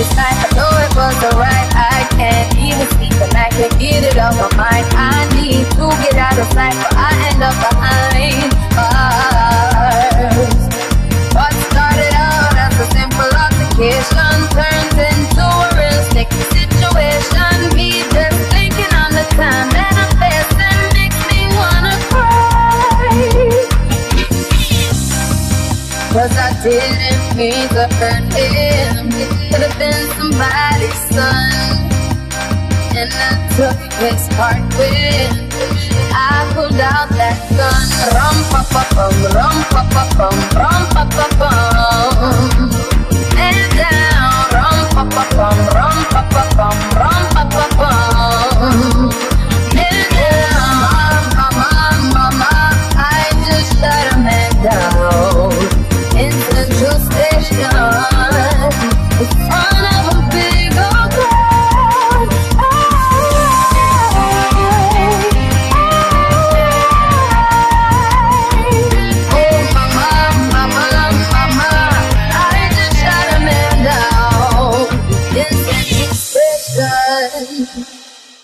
this night. I know it was alright. I can't even sleep and I can't get it off my mind. I need to get out of sight, but I end up behind bars. What started out as a simple altercation turns into a real sticky situation. Me just thinking on the time that I'm facing makes me wanna cry. Cause I didn't mean to hurt him took his heart with.